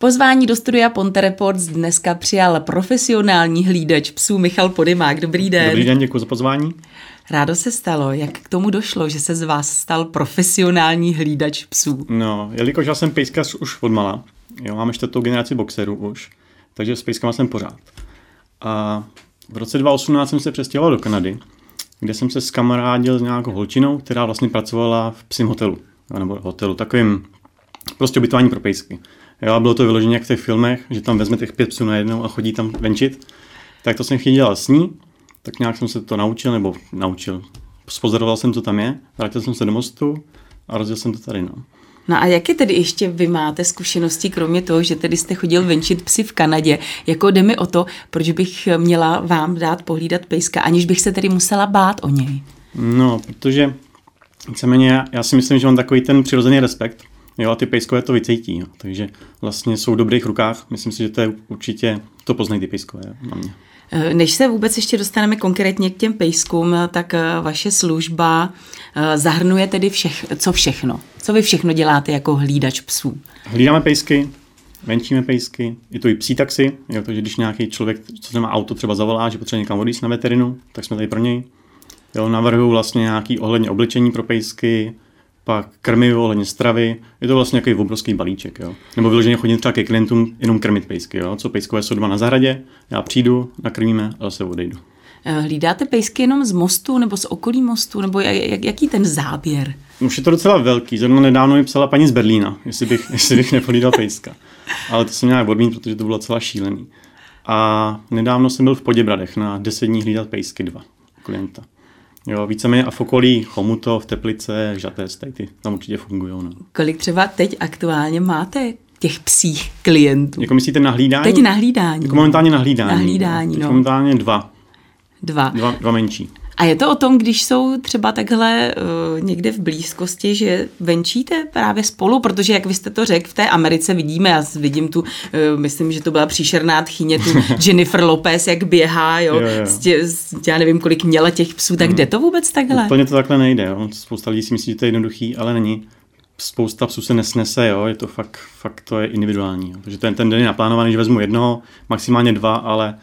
Pozvání do studia Ponte Reports dneska přijal profesionální hlídač psů Michal Podymák. Dobrý den. Dobrý den, děkuji za pozvání. Rádo se stalo. Jak k tomu došlo, že se z vás stal profesionální hlídač psů? No, jelikož já jsem pejskař už od mala, jo, mám ještě tu generaci boxerů už, takže s pejskama jsem pořád. A v roce 2018 jsem se přestěhoval do Kanady, kde jsem se skamarádil s nějakou holčinou, která vlastně pracovala v psím hotelu, nebo hotelu, takovým prostě ubytování pro pejsky. Jo, a bylo to vyloženě jak v těch filmech, že tam vezme těch pět psů najednou a chodí tam venčit. Tak to jsem chtěl dělat s ní, tak nějak jsem se to naučil, nebo naučil. Spozoroval jsem, co tam je, vrátil jsem se do mostu a rozjel jsem to tady. No. No a jaké tedy ještě vy máte zkušenosti, kromě toho, že tedy jste chodil venčit psy v Kanadě? Jako jde mi o to, proč bych měla vám dát pohlídat pejska, aniž bych se tedy musela bát o něj? No, protože víceméně já si myslím, že mám takový ten přirozený respekt, Jo, a ty pejskové to vycítí, jo. takže vlastně jsou v dobrých rukách. Myslím si, že to je určitě, to poznají ty pejskové na mě. Eh, než se vůbec ještě dostaneme konkrétně k těm pejskům, tak eh, vaše služba eh, zahrnuje tedy všech, co všechno? Co vy všechno děláte jako hlídač psů? Hlídáme pejsky, venčíme pejsky, je to i psí taxi, jo, takže když nějaký člověk, co má auto, třeba zavolá, že potřebuje někam odjíst na veterinu, tak jsme tady pro něj. Jo, navrhuju vlastně nějaký ohledně oblečení pro pejsky, pak krmivo, ohledně stravy, je to vlastně nějaký obrovský balíček. Jo. Nebo vyloženě chodím třeba ke klientům jenom krmit pejsky, jo. co pejskové jsou doma na zahradě, já přijdu, nakrmíme a zase odejdu. Eh, hlídáte pejsky jenom z mostu nebo z okolí mostu, nebo jak, jaký ten záběr? Už je to docela velký. Zrovna nedávno mi psala paní z Berlína, jestli bych, jestli bych nepohlídal pejska. Ale to jsem nějak odmít, protože to bylo celá šílený. A nedávno jsem byl v Poděbradech na 10 dní hlídat pejsky dva klienta. Jo, víceméně a v okolí Chomutov, Teplice, Žatec, tady ty tam určitě fungují. No. Kolik třeba teď aktuálně máte těch psích klientů? Jako myslíte na hlídání? Teď na hlídání. Jako momentálně na hlídání. Na hlídání, no. Momentálně dva. Dva. Dva, dva menší. A je to o tom, když jsou třeba takhle uh, někde v blízkosti, že venčíte právě spolu, protože jak vy jste to řekl, v té Americe vidíme, já vidím tu, uh, myslím, že to byla příšerná tchyně, tu Jennifer Lopez, jak běhá, jo, jo, jo. Stě, já nevím, kolik měla těch psů, tak hmm. jde to vůbec takhle? Úplně to takhle nejde, jo. spousta lidí si myslí, že to je jednoduchý, ale není. Spousta psů se nesnese, jo, je to fakt, fakt to je individuální. Jo. Takže ten, ten den je naplánovaný, že vezmu jednoho, maximálně dva, ale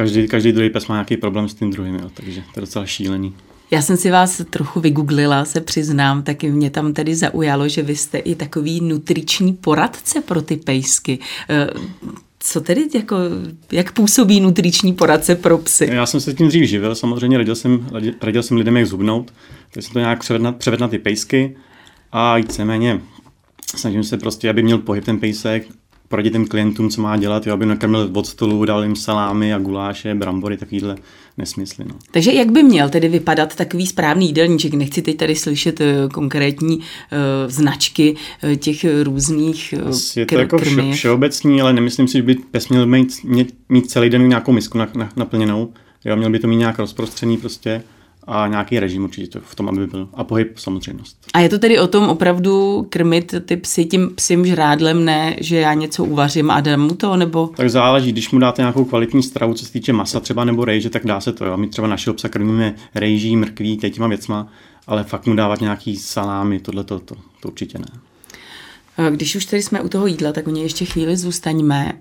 každý, každý druhý pes má nějaký problém s tím druhým, jo, takže to je docela šílený. Já jsem si vás trochu vygooglila, se přiznám, taky mě tam tedy zaujalo, že vy jste i takový nutriční poradce pro ty pejsky. Eh, co tedy, jako, jak působí nutriční poradce pro psy? Já jsem se tím dřív živil, samozřejmě radil jsem, radil jsem lidem, jak zubnout, takže jsem to nějak převedl na, převedl na ty pejsky a víceméně snažím se prostě, aby měl pohyb ten pejsek, poradit těm klientům, co má dělat, jo, aby nakrmil od stolu, dal jim salámy a guláše, brambory, takovýhle nesmysly. No. Takže jak by měl tedy vypadat takový správný jídelníček? Nechci teď tady slyšet uh, konkrétní uh, značky uh, těch různých uh, Je to jako vše, všeobecný, ale nemyslím si, že by pes měl mít, mít celý den nějakou misku na, na, naplněnou. Jo, měl by to mít nějak rozprostřený prostě a nějaký režim určitě v tom, aby byl. A pohyb samozřejmost. A je to tedy o tom opravdu krmit ty psy tím psím žrádlem, ne, že já něco uvařím a dám mu to, nebo? Tak záleží, když mu dáte nějakou kvalitní stravu, co se týče masa třeba nebo rejže, tak dá se to. Jo. My třeba našeho psa krmíme rejží, mrkví, těma věcma, ale fakt mu dávat nějaký salámy, tohle to, to, to určitě ne. Když už tady jsme u toho jídla, tak u něj ještě chvíli zůstaňme.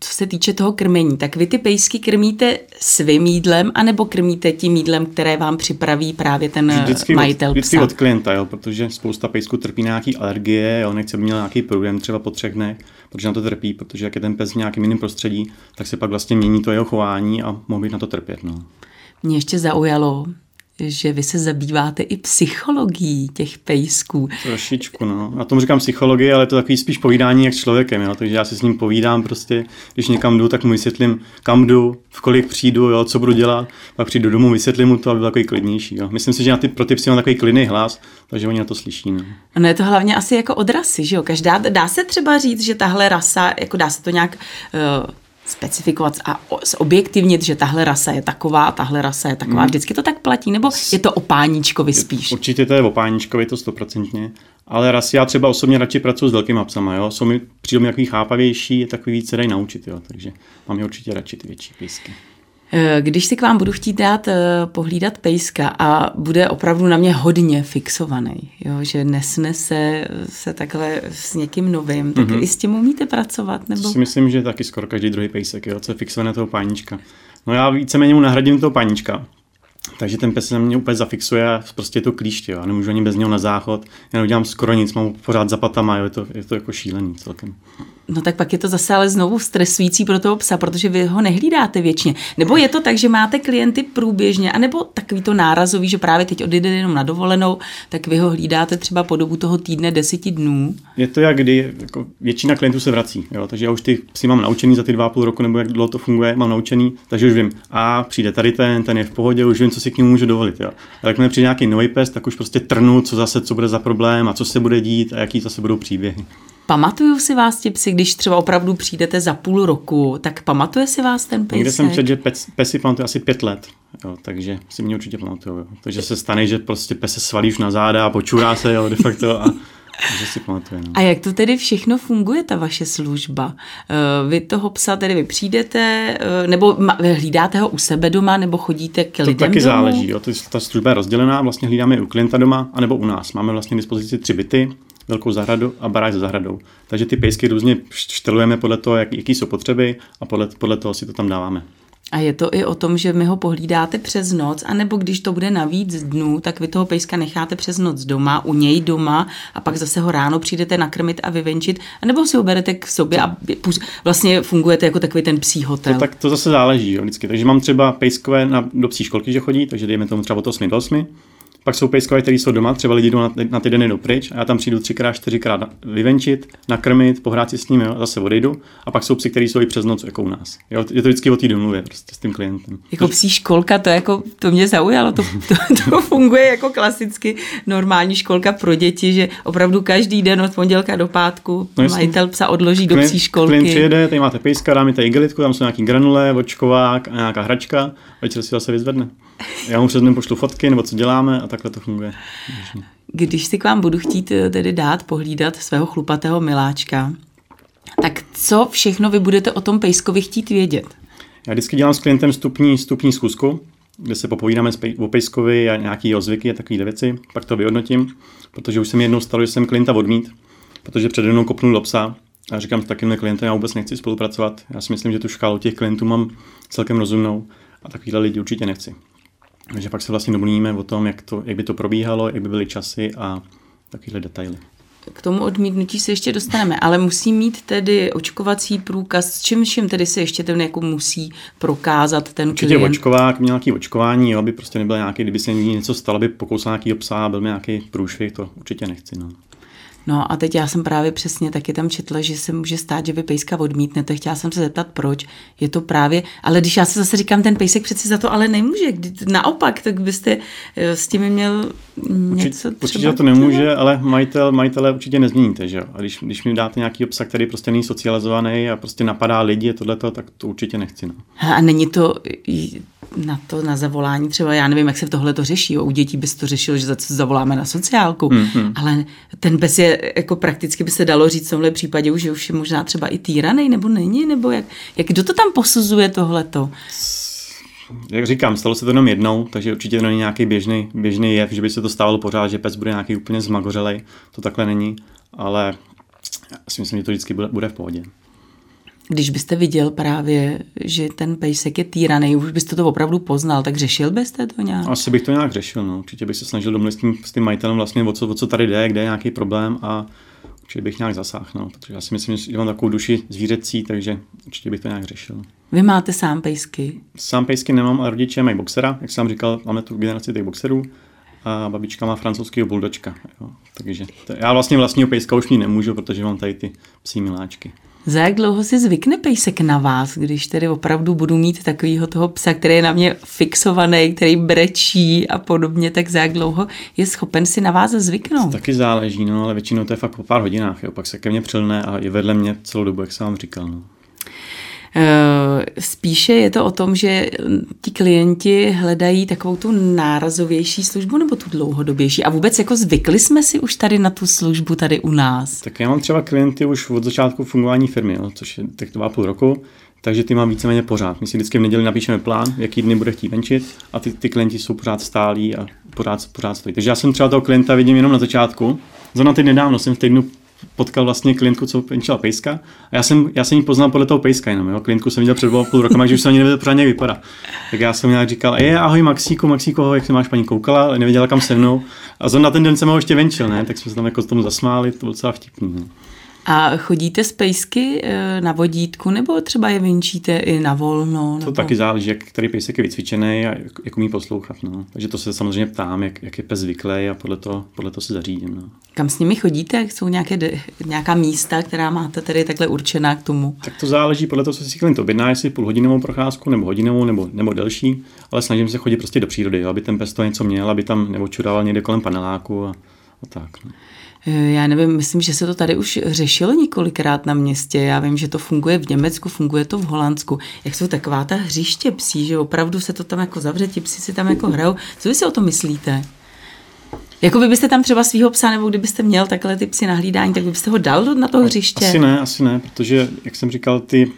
Co se týče toho krmení, tak vy ty pejsky krmíte svým jídlem, anebo krmíte tím jídlem, které vám připraví právě ten vždycky majitel od, Vždycky od klienta, jo, protože spousta pejsků trpí nějaký alergie, jo, nechce měl nějaký průjem třeba po třech dnech, protože na to trpí, protože jak je ten pes v nějakém jiném prostředí, tak se pak vlastně mění to jeho chování a mohl být na to trpět. No. Mě ještě zaujalo, že vy se zabýváte i psychologií těch pejsků. Trošičku, no. Na tom říkám psychologii, ale je to takový spíš povídání jak s člověkem, jo. Takže já si s ním povídám prostě, když někam jdu, tak mu vysvětlím, kam jdu, v kolik přijdu, jo, co budu dělat, pak přijdu domů, vysvětlím mu to, aby byl takový klidnější. Jo. Myslím si, že na ty, pro ty psy mám takový klidný hlas, takže oni na to slyší. No. no je to hlavně asi jako od rasy, že jo? Každá, dá se třeba říct, že tahle rasa, jako dá se to nějak uh, specifikovat a objektivnit, že tahle rasa je taková a tahle rasa je taková. Hmm. Vždycky to tak platí, nebo je to o páníčkovi spíš? Určitě to je o páníčkovi, to stoprocentně. Ale rasy já třeba osobně radši pracuji s velkými psama, jo. Jsou mi přijde takový chápavější, je takový více dají naučit, jo. Takže mám je určitě radši ty větší písky. Eh, když si k vám budu chtít dát eh, pohlídat pejska a bude opravdu na mě hodně fixovaný, jo, že nesnese se takhle s někým novým, tak mm-hmm. i s tím umíte pracovat? Nebo? Si myslím, že taky skoro každý druhý pejsek, jo, co je fixované toho pánička. No já víceméně mu nahradím toho pánička, takže ten pes se na mě úplně zafixuje a prostě je to klíště, já nemůžu ani bez něho na záchod, já neudělám skoro nic, mám pořád za patama, jo, je, to, je to jako šílený celkem. No tak pak je to zase ale znovu stresující pro toho psa, protože vy ho nehlídáte věčně. Nebo je to tak, že máte klienty průběžně, anebo takový to nárazový, že právě teď odjede jenom na dovolenou, tak vy ho hlídáte třeba po dobu toho týdne deseti dnů? Je to jak kdy, jako většina klientů se vrací, jo, takže já už ty psy mám naučený za ty dva půl roku, nebo jak dlouho to funguje, mám naučený, takže už vím, a přijde tady ten, ten je v pohodě, už vím, co si k němu můžu dovolit. Jo. A jakmile přijde nějaký nový pes, tak už prostě trnu, co zase, co bude za problém a co se bude dít a jaký zase budou příběhy. Pamatuju si vás ti psi, když třeba opravdu přijdete za půl roku, tak pamatuje si vás ten pes? Někde jsem četl, že pes, pesy pamatuje asi pět let, jo, takže si mě určitě pamatuju. Jo. Takže se stane, že prostě pes se svalí už na záda a počurá se jo, de facto a že si pamatuju. No. A jak to tedy všechno funguje, ta vaše služba? Eh, vy toho psa tedy vy přijdete, eh, nebo hlídáte ho u sebe doma, nebo chodíte k lidem To taky domů? záleží. Jo. Ta služba je rozdělená, vlastně hlídáme u klienta doma, anebo u nás. Máme vlastně dispozici tři byty, velkou zahradu a baráž za zahradou. Takže ty pejsky různě štelujeme podle toho, jak, jaký jsou potřeby a podle, podle toho si to tam dáváme. A je to i o tom, že mi ho pohlídáte přes noc, anebo když to bude na víc dnů, tak vy toho pejska necháte přes noc doma, u něj doma a pak zase ho ráno přijdete nakrmit a vyvenčit, anebo si ho berete k sobě a vlastně fungujete jako takový ten psí hotel. To, tak to zase záleží, jo, vždycky. Takže mám třeba pejskové na, do psí školky, že chodí, takže dejme tomu třeba od 8 do 8 pak jsou pejskové, které jsou doma, třeba lidi jdou na, na týden jdou pryč a já tam přijdu třikrát, čtyřikrát vyvenčit, nakrmit, pohrát si s ním, jo, a zase odejdu. A pak jsou psy, kteří jsou i přes noc, jako u nás. Jo, je to vždycky o té domluvě prostě s tím klientem. Jako psí školka, to, jako, to mě zaujalo, to, to, to, funguje jako klasicky normální školka pro děti, že opravdu každý den od pondělka do pátku no, majitel psa odloží klient, do psí školky. Klient přijede, tady máte pejska, dáme tady igelitku, tam jsou nějaký granule, očkovák a nějaká hračka, večer si zase vyzvedne. Já mu přes den pošlu fotky, nebo co děláme a takhle to funguje. Když si k vám budu chtít eh, tedy dát pohlídat svého chlupatého miláčka, tak co všechno vy budete o tom pejskovi chtít vědět? Já vždycky dělám s klientem stupní, stupní zkusku, kde se popovídáme o pejskovi a nějaký ozvyky a takové věci, pak to vyhodnotím, protože už jsem jednou stalo, že jsem klienta odmít, protože přede mnou kopnul do psa a říkám s takovým klientem, já vůbec nechci spolupracovat. Já si myslím, že tu škálu těch klientů mám celkem rozumnou a takovýhle lidi určitě nechci. Takže pak se vlastně domluvíme o tom, jak, to, jak by to probíhalo, jak by byly časy a takovéhle detaily. K tomu odmítnutí se ještě dostaneme, ale musí mít tedy očkovací průkaz, s čím všem tedy se ještě ten jako musí prokázat ten Určitě klient. očkovák, měl nějaký očkování, jo, aby prostě nebyl nějaký, kdyby se něco stalo, by pokousal nějaký psa, byl nějaký průšvih, to určitě nechci. No. No a teď já jsem právě přesně taky tam četla, že se může stát, že vy pejska odmítnete. Chtěla jsem se zeptat, proč. Je to právě, ale když já se zase říkám, ten pejsek přeci za to ale nemůže. Naopak, tak byste eh, s tím měl něco Určitě, určitě to nemůže, ale majitel, majitele určitě nezměníte, že jo. A když, když mi dáte nějaký obsah, který prostě není socializovaný a prostě napadá lidi, tohleto, tak to určitě nechci. No. A není to na to, na zavolání třeba, já nevím, jak se tohle to řeší, u dětí bys to řešil, že za co zavoláme na sociálku, mm-hmm. ale ten pes je, jako prakticky by se dalo říct v tomhle případě už, že už je možná třeba i týraný, nebo není, nebo jak, jak kdo to tam posuzuje tohleto? Jak říkám, stalo se to jenom jednou, takže určitě to není nějaký běžný, běžný jev, že by se to stávalo pořád, že pes bude nějaký úplně zmagořelej, to takhle není, ale já si myslím, že to vždycky bude, bude v pohodě když byste viděl právě, že ten pejsek je týraný, už byste to opravdu poznal, tak řešil byste to nějak? Asi bych to nějak řešil, no. Určitě bych se snažil domluvit s tím, s tím majitelem vlastně, o co, o co tady jde, kde je nějaký problém a určitě bych nějak zasáhl, no. protože já si myslím, že mám takovou duši zvířecí, takže určitě bych to nějak řešil. Vy máte sám pejsky? Sám pejsky nemám, ale rodiče mají boxera, jak jsem říkal, máme tu generaci těch boxerů a babička má francouzského buldočka. Jo. Takže to, já vlastně vlastního pejska už ní nemůžu, protože mám tady ty psí miláčky. Za jak dlouho si zvykne pejsek na vás, když tedy opravdu budu mít takového toho psa, který je na mě fixovaný, který brečí a podobně, tak za jak dlouho je schopen si na vás zvyknout? To taky záleží, no, ale většinou to je fakt po pár hodinách, jo, pak se ke mně přilne a je vedle mě celou dobu, jak jsem vám říkal. No. Eh, spíše je to o tom, že ti klienti hledají takovou tu nárazovější službu nebo tu dlouhodobější. A vůbec jako zvykli jsme si už tady na tu službu tady u nás. Tak já mám třeba klienty už od začátku fungování firmy, jo, což je tak dva půl roku, takže ty mám víceméně pořád. My si vždycky v neděli napíšeme plán, jaký dny bude chtít venčit a ty, ty klienti jsou pořád stálí a pořád, pořád stojí. Takže já jsem třeba toho klienta vidím jenom na začátku. Zrovna teď nedávno jsem v týdnu potkal vlastně klientku, co venčila pejska. A já jsem, já jsem ji poznal podle toho pejska jenom. Jo. Klientku jsem viděl před dvou půl rokem, že už se ani nevěděl pořádně vypadá. Tak já jsem nějak říkal, je, ahoj Maxíku, Maxíku, jak se máš paní koukala, nevěděla kam se mnou. A zrovna ten den jsem ho ještě venčil, ne? tak jsme se tam jako tomu zasmáli, to bylo docela vtipný. Ne? A chodíte z pejsky eh, na vodítku, nebo třeba je vinčíte i na volno? To nebo... taky záleží, jak který pejsek je vycvičený a jak, jak umí poslouchat. No. Takže to se samozřejmě ptám, jak, jak je pes zvyklý a podle toho, podle toho se zařídím. No. Kam s nimi chodíte? Jsou nějaké, nějaká místa, která máte tedy takhle určená k tomu? Tak to záleží podle toho, co si klient objedná, jestli půlhodinovou procházku nebo hodinovou nebo, nebo delší, ale snažím se chodit prostě do přírody, jo, aby ten pes to něco měl, aby tam neočurával někde kolem paneláku a, a tak. No. Eh, já nevím, myslím, že se to tady už řešilo několikrát na městě. Já vím, že to funguje v Německu, funguje to v Holandsku. Jak jsou taková ta hřiště psí, že opravdu se to tam jako zavře, ti psi si tam jako hrajou. Co vy si o tom myslíte? Jako vy byste tam třeba svého psa, nebo kdybyste měl takhle ty psy na hlídání, tak byste ho dal na to hřiště? Asi ne, asi ne, protože, jak jsem říkal, ty,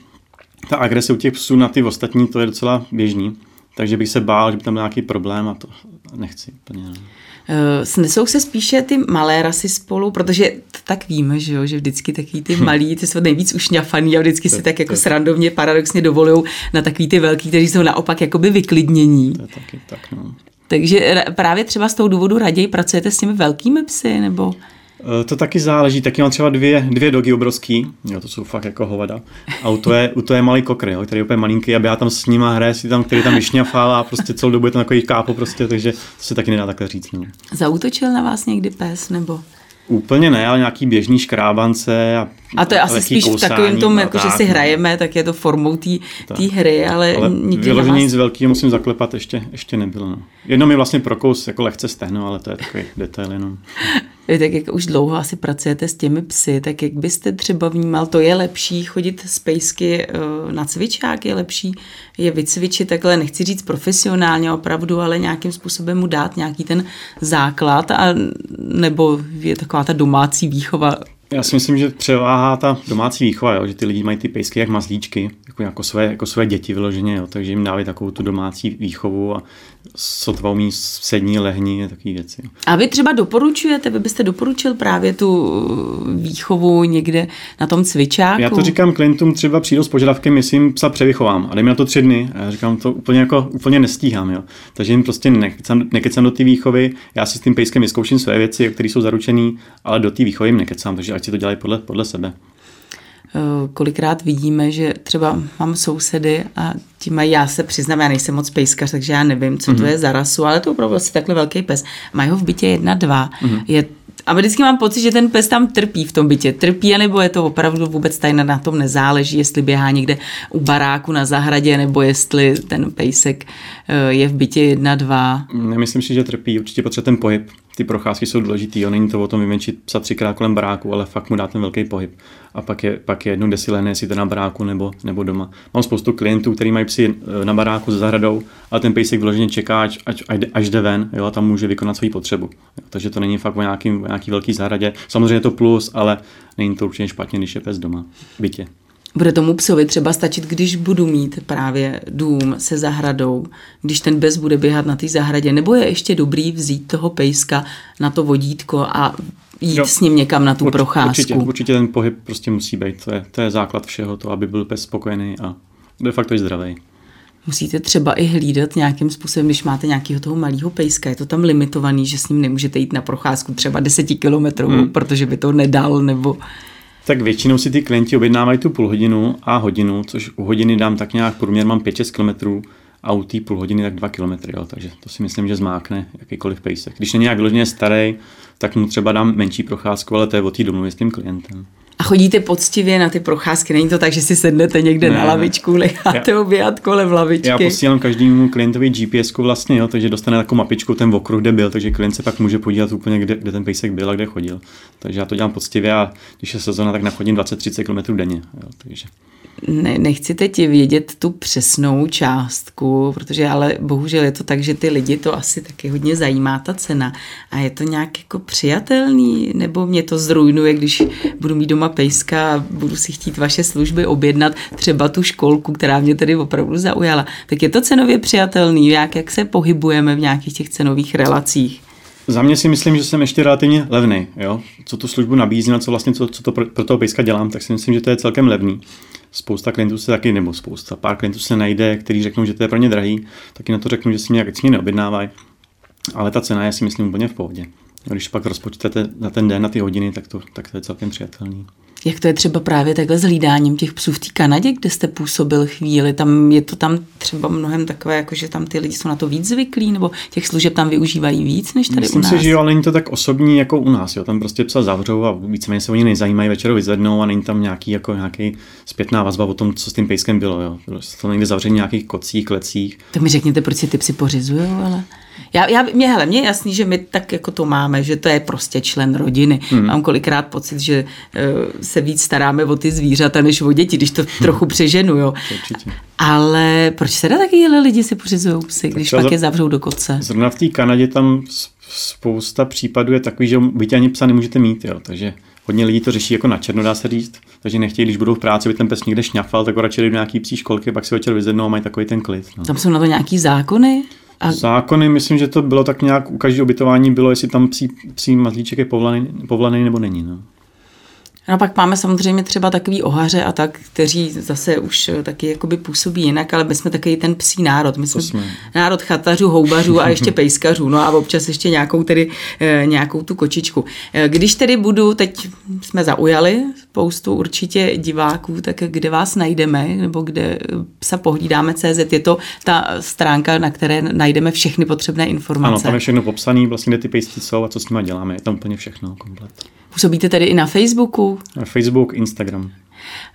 ta agrese u těch psů na ty ostatní, to je docela běžný. Takže bych se bál, že by tam byl nějaký problém a to nechci úplně. Ne. Uh, snesou se spíše ty malé rasy spolu, protože tak víme, že, jo, že vždycky takový ty hm. malí, ty jsou nejvíc ušňafaný a vždycky si tak jako srandovně paradoxně dovolují na takový ty velký, kteří jsou naopak jakoby vyklidnění. To je taky tak, no. Takže právě třeba z toho důvodu raději pracujete s těmi velkými psy, nebo? Eh, to taky záleží, taky mám třeba dvě, dvě dogy obrovský, jo, to jsou fakt jako hovada. A u to je, u to je malý kokr, jo, který je úplně malinký, aby já tam s ním hraje si tam, který tam vyšňafal a prostě celou dobu je to takový kápo prostě, takže to se taky nedá takhle říct. No. Zautočil na vás někdy pes, nebo? Úplně ne, ale nějaký běžný škrábance a a to je asi spíš v takovém tom, jako, že si no. hrajeme, tak je to formou té hry, ale, ale nikdy vyloženě nic velkého musím zaklepat, ještě, ještě nebylo. No. Jedno mi vlastně prokous jako lehce stehno, ale to je takový detail jenom. Vy tak jak už dlouho asi pracujete s těmi psy, tak jak byste třeba vnímal, to je lepší chodit z pejsky eh, na cvičák, je lepší je vycvičit takhle, nechci říct profesionálně opravdu, ale nějakým způsobem mu dát nějaký ten základ, a, nebo je taková ta domácí výchova já si myslím, že převáhá ta domácí výchova, jo, že ty lidi mají ty pejsky jak mazlíčky, jako, jako, své, jako své děti vyloženě, jo, takže jim dávají takovou tu domácí výchovu a sotva umí sední, lehní a takové věci. A vy třeba doporučujete, vy byste doporučil právě tu uh, výchovu někde na tom cvičáku? Já to říkám klientům, třeba přijdou s požadavkem, jestli jim psa převychovám a dejme na to tři dny. A já říkám, to úplně jako úplně nestíhám, jo. Takže jim prostě nekecám, nekecám do té výchovy, já si s tím pejskem vyzkouším své věci, které jsou zaručené, ale do té výchovy jim nekecám, takže ať si to dělají podle, podle sebe. Eh, kolikrát vidíme, že třeba mám sousedy a ti mají, já se přiznám, já nejsem moc pejskař, takže já nevím, co mm-hmm. to mhm. je za rasu, ale to opravdu asi takhle velký pes. Mají ho v bytě jedna, dva. Mm-hmm. Je a vždycky mám pocit, že ten pes tam trpí v tom bytě. Trpí, nebo je to opravdu vůbec tady na tom nezáleží, jestli běhá někde u baráku na zahradě, nebo jestli ten pejsek eh, je v bytě jedna, dva. Nemyslím si, že trpí, určitě potřebuje ten pohyb ty procházky jsou důležitý, jo. není to o tom vymenšit psa třikrát kolem baráku, ale fakt mu dát ten velký pohyb. A pak je, pak je jedno, kde si lehne, jestli to na baráku nebo, nebo doma. Mám spoustu klientů, kteří mají psy eh, na baráku za zahradou, ale ten pejsek vyloženě čeká, až, až, jde ven jo, a tam může vykonat svoji potřebu. Jo. Takže to není fakt o nějaký, o nějaký velký zahradě. Samozřejmě je to plus, ale není to určitě špatně, když je pes doma, bytě. Bude tomu psovi třeba stačit, když budu mít právě dům se zahradou, když ten bez bude běhat na té zahradě, nebo je ještě dobrý vzít toho pejska na to vodítko a jít jo. s ním někam na tu Urč, procházku. Určitě, určitě ten pohyb prostě musí být, to je, to je základ všeho, to, aby byl pes spokojený a de facto i zdravý. Musíte třeba i hlídat nějakým způsobem, když máte nějakého toho malého pejska, je to tam limitovaný, že s ním nemůžete jít na procházku třeba 10 kilometrů, hmm. protože by to nedal, nebo... Tak většinou si ty klienti objednávají tu půl hodinu a hodinu, což u hodiny dám tak nějak průměr mám 5-6 km a u té půl hodiny tak 2 km, jo, takže to si myslím, že zmákne jakýkoliv pejsek. Když není nějak vyloženě starý, tak mu třeba dám menší procházku, ale to je o té domluvě s tím klientem. A chodíte poctivě na ty procházky, není to tak, že si sednete někde ne, na lavičku, necháte ho běhat kolem lavičky. Já posílám každému klientovi GPS vlastně, jo, takže dostane takovou mapičku ten okruh, kde byl, takže klient se pak může podívat úplně, kde, kde ten pejsek byl a kde chodil. Takže já to dělám poctivě a když je sezona, tak nachodím 20-30 km denně. Jo, takže. Ne, nechci teď vědět tu přesnou částku, protože ale bohužel je to tak, že ty lidi to asi taky hodně zajímá ta cena. A je to nějak jako přijatelný, nebo mě to zrujnuje, když budu mít doma pejska a budu si chtít vaše služby objednat, třeba tu školku, která mě tedy opravdu zaujala. Tak je to cenově přijatelný, jak, jak se pohybujeme v nějakých těch cenových relacích? Za mě si myslím, že jsem ještě relativně levný. Jo? Co tu službu nabízím a co vlastně co, co to pro, pro toho pejska dělám, tak si myslím, že to je celkem levný. Spousta klientů se taky, nebo spousta, pár klientů se najde, kteří řeknou, že to je pro ně drahý, taky na to řeknu, že si mě nějak neobjednávají. Ale ta cena je si myslím úplně v pohodě. Když pak rozpočtete na ten den, na ty hodiny, tak to, tak to je celkem přijatelný. Jak to je třeba právě takhle s hlídáním těch psů v té Kanadě, kde jste působil chvíli? Tam je to tam třeba mnohem takové, jako že tam ty lidi jsou na to víc zvyklí, nebo těch služeb tam využívají víc než tady Myslím u nás? si, že jo, ale není to tak osobní jako u nás. Jo. Tam prostě psa zavřou a víceméně se oni nezajímají, večer vyzvednou a není tam nějaký, jako nějaký zpětná vazba o tom, co s tím pejskem bylo. Jo. Prostě to někde zavření nějakých kocích, klecích. Tak mi řekněte, proč si ty psy pořizují, ale... Já, já, mě, hele, mě je jasný, že my tak jako to máme, že to je prostě člen rodiny. Hmm. Mám kolikrát pocit, že uh, se víc staráme o ty zvířata, než o děti, když to trochu přeženu, jo. Určitě. Ale proč se da taky lidi si pořizují psy, když pak je zavřou do koce? Zrovna v té Kanadě tam spousta případů je takový, že bytě ani psa nemůžete mít, jo. takže hodně lidí to řeší jako na černo, dá se říct. Takže nechtějí, když budou v práci, by ten pes někde šňafal, tak ho radši do nějaký psí školky, pak si večer vyzvednou a mají takový ten klid. No. Tam jsou na to nějaký zákony? A... Zákony, myslím, že to bylo tak nějak, u každého ubytování bylo, jestli tam psí, psí mazlíček je povolaný, povolaný nebo není. No. No a pak máme samozřejmě třeba takový ohaře a tak, kteří zase už taky jakoby působí jinak, ale my jsme takový ten psí národ. My jsme, jsme. národ chatařů, houbařů a ještě pejskařů, no a občas ještě nějakou tedy, eh, nějakou tu kočičku. Eh, když tedy budu, teď jsme zaujali spoustu určitě diváků, tak kde vás najdeme, nebo kde se pohlídáme CZ, je to ta stránka, na které najdeme všechny potřebné informace. Ano, tam je všechno popsané, vlastně kde ty pejsci jsou a co s nimi děláme, je tam úplně všechno komplet. Působíte tedy i na Facebooku? Facebook, Instagram.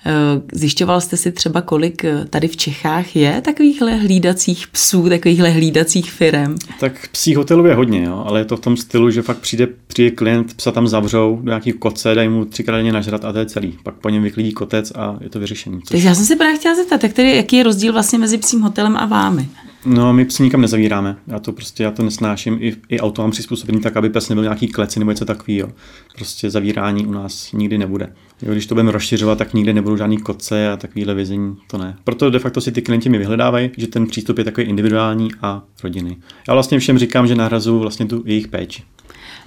Eh, zjišťoval jste si třeba, kolik eh, tady v Čechách je takovýchhle hlídacích psů, takovýchhle hlídacích firm? Tak psí hotelů je hodně, jo, ale je to v tom stylu, že fakt přijde, přijde klient, psa tam zavřou do nějaký koce, dají mu třikrát denně nažrat a to je celý. Pak po něm vyklidí kotec a je to vyřešený. Což... Takže já jsem se právě chtěla zeptat, tak tedy, jaký je rozdíl vlastně mezi psím hotelem a vámi? No, my psy nikam nezavíráme. Já to prostě, já to nesnáším. I, i auto mám přizpůsobený tak, aby pes nebyl nějaký kleci nebo něco takového. Prostě zavírání u nás nikdy nebude. Jo, když to budeme rozšiřovat, tak nikdy nebudou žádný koce a takovýhle vězení, to ne. Proto de facto si ty klienti mi vyhledávají, že ten přístup je takový individuální a rodinný. Já vlastně všem říkám, že nahrazuju vlastně tu jejich péči.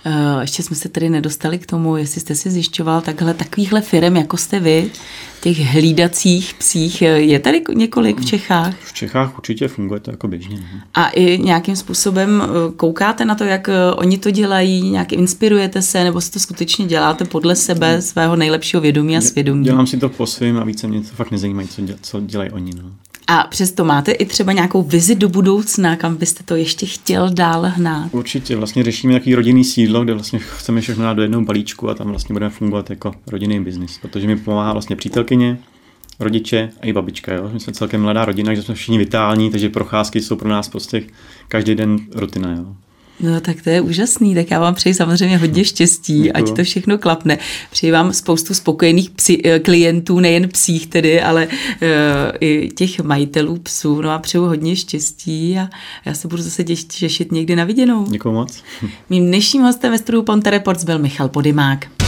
Eh, ještě jsme se tedy nedostali k tomu, jestli jste si zjišťoval takhle takovýchhle firm, jako jste vy, těch hlídacích psích, je tady několik v Čechách? V Čechách určitě funguje to jako běžně. Ne? A i nějakým způsobem eh, koukáte na to, jak eh, oni to dělají, nějak inspirujete se, nebo si to skutečně děláte podle sebe, svého nejlepšího vědomí a svědomí? Dělám si to po svým a více mě to fakt nezajímají, co, děl, co dělají oni. No. A přesto máte i třeba nějakou vizi do budoucna, kam byste to ještě chtěl dál hnát? Určitě, vlastně řešíme nějaký rodinný sídlo, kde vlastně chceme všechno dát do jednoho balíčku a tam vlastně budeme fungovat jako rodinný biznis, protože mi pomáhá vlastně přítelkyně, rodiče a i babička. Jo? My jsme celkem mladá rodina, že jsme všichni vitální, takže procházky jsou pro nás prostě každý den rutina. Jo? No tak to je úžasný, tak já vám přeji samozřejmě hodně štěstí, Děkuju. ať to všechno klapne. Přeji vám spoustu spokojených psi, eh, klientů, nejen psích tedy, ale uh, i těch majitelů psů. No a přeju hodně štěstí a já se budu zase těšit někdy na viděnou. Děkuji moc. Mým dnešním hostem ve studiu Ponte Reports byl Michal Podimák.